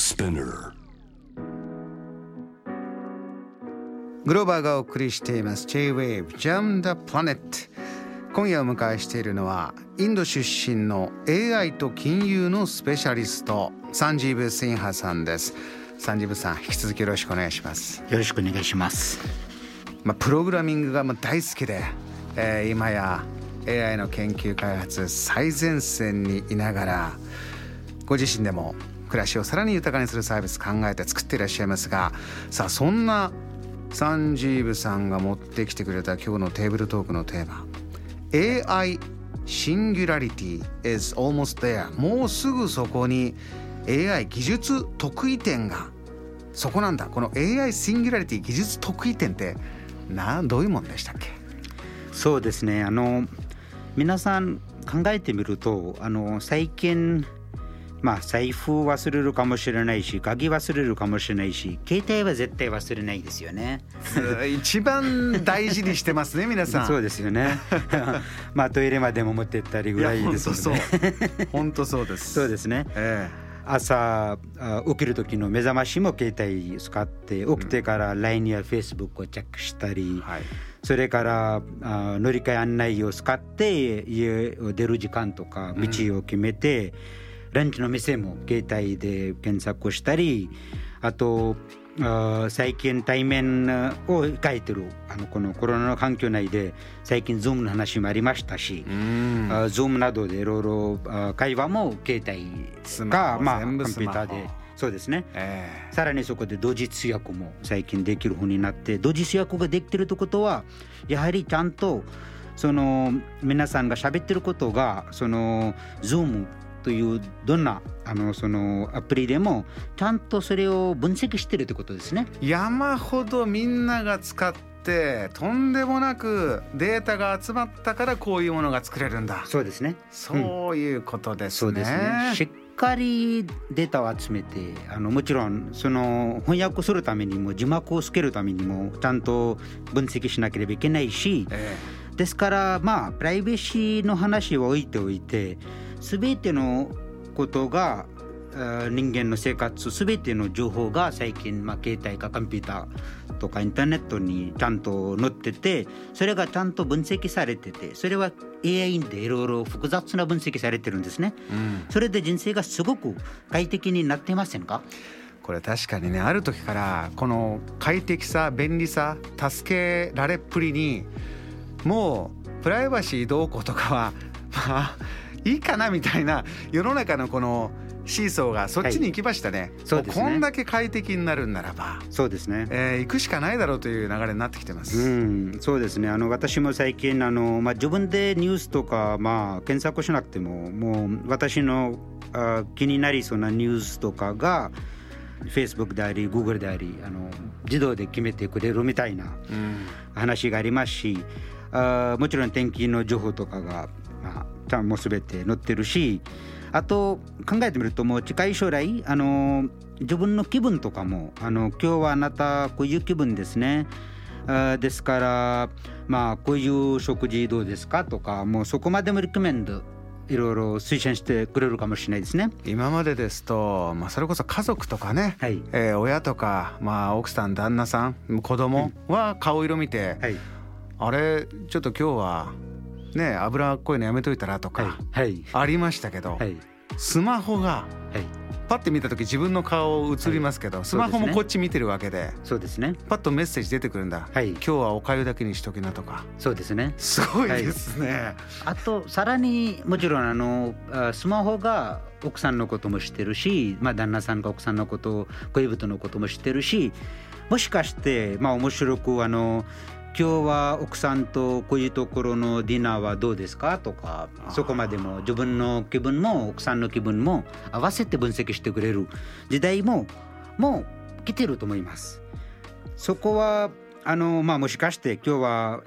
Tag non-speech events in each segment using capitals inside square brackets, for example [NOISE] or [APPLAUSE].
Spinner. グローバーがお送りしています。J-Wave Jam the Planet 今夜お迎えしているのはインド出身の AI と金融のスペシャリストサンジーブ・シンハさんです。サンジーブさん引き続きよろしくお願いします。よろしくお願いします。まあ、プログラミングがまあ大好きで、えー今や AI の研究開発最前線にいながらご自身でも暮らしをさらに豊かにするサービス考えて作っていらっしゃいますがさあそんなサンジーブさんが持ってきてくれた今日のテーブルトークのテーマ AI シンギュラリティ is almost there もうすぐそこに AI 技術得意点がそこなんだ。この AI シンギュラリティ技術得意点ってなどういうもんでしたっけ？そうですね。あの皆さん考えてみると、あの最近まあ財布忘れるかもしれないし、鍵忘れるかもしれないし、携帯は絶対忘れないですよね。[LAUGHS] 一番大事にしてますね皆さん [LAUGHS] そうですよね。[LAUGHS] まあトイレまでも持ってったりぐらいですよね。本当そうですそうですね。え朝あ起きる時の目覚ましも携帯使って起きてから LINE や Facebook をチェックしたり、えはいそれからあ乗り換え案内を使って家を出る時間とか道を決めて、ランチの店も携帯で検索したりあとあ最近対面を控えてるあのこのコロナの環境内で最近 Zoom の話もありましたし、うん。あ Zoom などでいろいろあ会話も携帯かまあコンピューターで。そうですね。えさらにそこで同時通訳も最近できる風になって同時通訳ができてるってことはやはりちゃんとその皆さんが喋ってることがその Zoom というどんなあのそのアプリでもちゃんとそれを分析してるってことですね。え山ほどみんなが使ってとんでもなくデータが集まったからこういうものが作れるんだそうですね。そういうことですね、そうですね。しっかりデータを集めて、あのもちろんその翻訳するためにも字幕をつけるためにもちゃんと分析しなければいけないし、えですからまあプライバシーの話を置いておいて、すべてのことが人間の生活すべての情報が最近まあ携帯かコンピューターとかインターネットにちゃんと載っててそれがちゃんと分析されててそれは AI でいろいろ複雑な分析されてるんですね。えうんそれで人生がすごく快適になってませんか？これ確かにねある時からこの快適さ便利さ助けられっぷりにもうプライバシーどうこうとかは [LAUGHS] まあいいかなみたいな世の中のこのシーソーがそっちに行きましたね,、そうですねこんだけ快適になるんならば、そうですね。えー行くしかないだろうという流れになってきてまうす。ん、そうですね。あの私も最近あのまあ自分でニュースとかまあ検索しなくてももう私のあ気になりそうなニュースとかが Facebook であり Google でありあの自動で決めてくれるみたいなうん話がありますし、あもちろん天気の情報とかがまあちゃんもうすべて載ってるし、あと考えてみるともう近い将来あの自分の気分とかもあの今日はあなたこういう気分ですね。あですからまあこういう食事どうですかとかもうそこまでもリコメンドいろいろ推薦してくれるかもしれないですね。今までですと、まあ、それこそ家族とかね、はいえー親とか、まあ、奥さん旦那さん子供は顔色見て、はいあれちょっと今日はね脂っこいのやめといたらとか、ありましたけど、はい。スマホがはい。パッて見た時自分の顔映りますけど、スマホもこっち見てるわけでそうですね。パッとメッセージ出てくるんだ、はい。今日はおかゆだけにしときなとか。そうですね。すごいですね、あとさらにもちろんあのあスマホが奥さんのことも知ってるし、まあ、旦那さんが奥さんのこと恋人のことも知ってるしもしかしてまあ面白くあの今日は奥さんとこういうところのディナーはどうですか？とかそこまでも自分の気分も奥さんの気分も合わせて分析してくれる時代ももう来てると思います。そこはあのまあもしかして今日は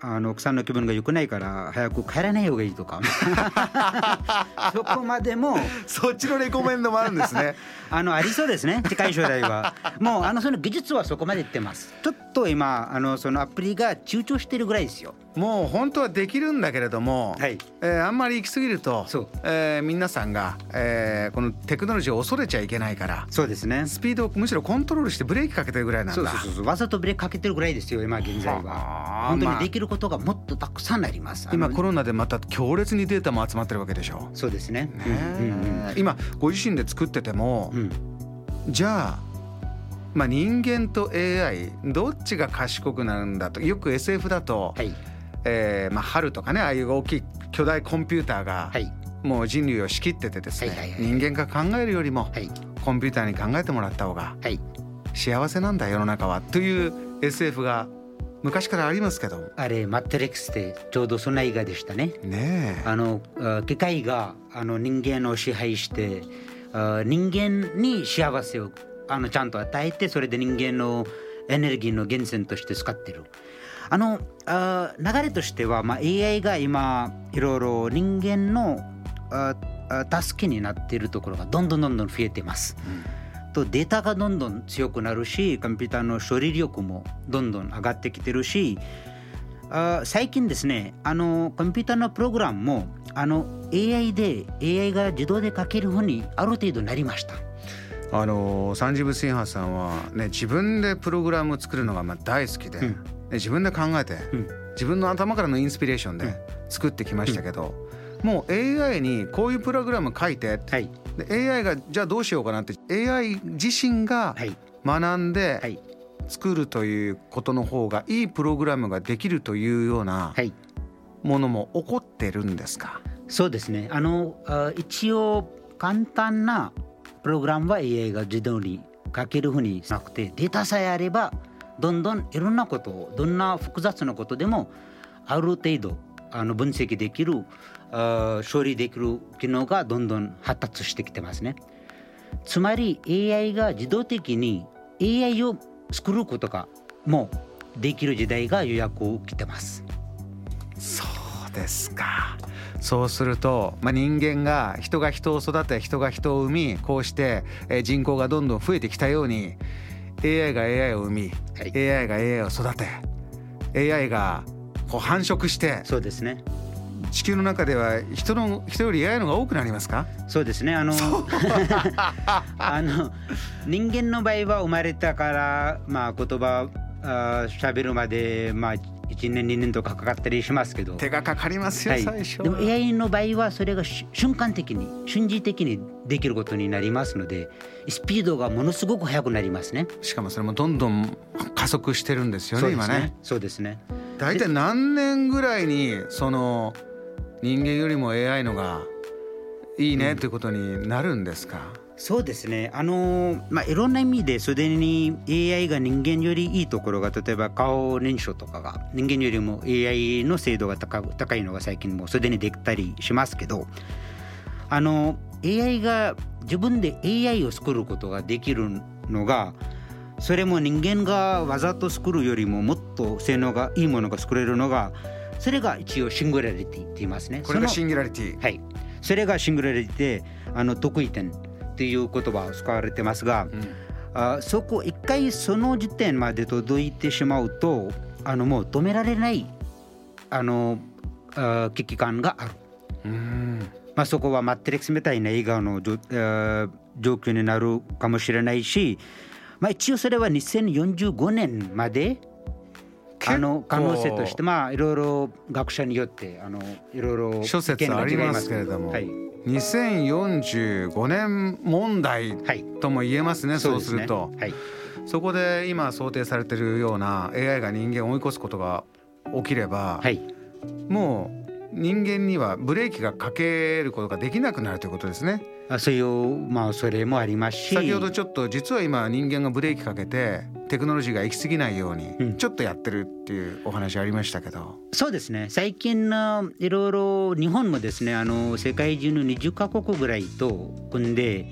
あの奥さんの気分が良くないから早く帰らない方がいいとか。[LAUGHS] そこまでも。そっちのレコメンドもあるんですね。[LAUGHS] あのありそうですね近い将来は。[LAUGHS] もうあのその技術はそこまでいってます。ちょっと今あのそのアプリが躊躇してるぐらいですよ。もう本当はできるんだけれども、はい。えーあんまり行き過ぎるとえー皆さんが、えーこのテクノロジーを恐れちゃいけないからそうですね。スピードをむしろコントロールしてブレーキかけてるぐらいなんだ。そうそうそうわざとブレーキかけてるぐらいですよ今現在は。本当にできることがもっとたくさんあります。今コロナでまた強烈にデータも集まってるわけでしょ？そうですね。ねうん今ご自身で作ってても、うん。うんじゃあ、まあ、人間と AI どっちが賢くなるんだとよく SF だと、はい。えーまあ、春とかねああいう大きい巨大コンピューターがはい。もう人類を仕切っててですね、はいはいはい人間が考えるよりもはい。コンピューターに考えてもらった方がはい。幸せなんだ世の中は。という SF が昔からありますけど。あれマトリックスでちょうどそんな映画でしたね。ねえ。あのあ機械があの人間を支配してあ人間に幸せをあのちゃんと与えてそれで人間のエネルギーの源泉として使ってる。あのあ流れとしては、まあ、AI が今いろいろ人間のああ助けになっているところがどんどんどんどん増えています。とデータがどんどん強くなるしコンピューターの処理力もどんどん上がってきてるしあ最近ですねあのコンピューターのプログラムもあの AI で AI が自動で書けるふうにある程度なりました。あの三次部新ハさんはね自分でプログラムを作るのがまあ大好きで、うん。ね自分で考えて、うん。自分の頭からのインスピレーションで作ってきましたけど、もう AI にこういうプログラム書いて。はい。で AI がじゃあどうしようかなって。AI 自身がはい。学んではい。作るということの方がいいプログラムができるというようなはい。ものも起こってるんですか、そうですね。あのあ一応簡単なプログラムは AI が自動に書けるふうになくてデータさえあればどんどんいろんなことをどんな複雑なことでもある程度あの分析できるあ処理できる機能がどんどん発達してきてますね。つまり AI が自動的に AI を作ることがもうできる時代が予約を受けてます。そうですかそうすると、まあ、人間が人が人を育て人が人を生みこうしてえー人口がどんどん増えてきたように AI が AI を生み、はい AI が AI を育て AI がこう繁殖してそうですね。地球の中では人の人より AI のが多くなりますか？そうですね。あの [LAUGHS] あの人間の場合は生まれたから、まあ、言葉あー喋るまで、まあ、1年2年とかかかったりしますけど、手がかかりますよ、はい、最初でも AI の場合はそれがし瞬間的に瞬時的にできることになりますのでスピードがものすごく速くなりますね。しかもそれもどんどん加速してるんですよね今ね。そうですね。大体何年ぐらいにその人間よりも AI のがいいねということになるんですか、そうですね。あのまあいろんな意味ですでに AI が人間よりいいところが例えば顔認証とかが人間よりも AI の精度が高く高いのが最近もうすでにできたりしますけどあの AI が自分で AI を作ることができるのがそれも人間がわざと作るよりももっと性能がいいものが作れるのがそれが一応シングラリティって言いますね。これがシンギュラリティはい、それがシングラリティであの得意点っていう言葉を使われてますが、あそこ一回その時点まで届いてしまうとあのもう止められないあのあ危機感がある。うんまあ、そこはマトリックスみたいな映画のじょあ状況になるかもしれないし、まあ、一応それは2045年まであの可能性としてまあいろいろ学者によってあのいろいろ諸説ありますけれどもはい、2045年問題はい、とも言えますねそうですね。ると。はい、そこで今想定されているような AI が人間を追い越すことが起きれば、はい、もう人間にはブレーキがかけることができなくなるということですね。あそういうまあそれもありますし。先ほどちょっと実は今人間がブレーキかけてテクノロジーが行き過ぎないようにうん。ちょっとやってるっていうお話ありましたけど、そうですね。最近のいろいろ日本もですねあの世界中の20カ国ぐらいと組んで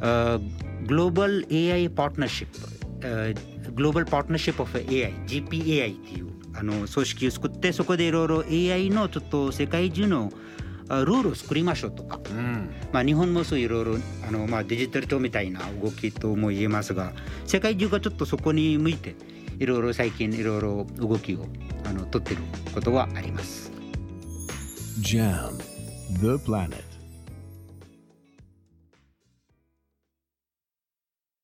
あグローバル AI パートナーシップグローバルパートナーシップ of AI GPAI っていうあの組織を作ってそこでいろいろ AI のちょっと世界中のあルールを作りましょうとか、うんまあ、日本もそういろいろあの、まあ、デジタル庁みたいな動きとも言えますが世界中がちょっとそこに向いていろいろ最近いろいろ動きをあの取ってることはあります。Jam, the planet.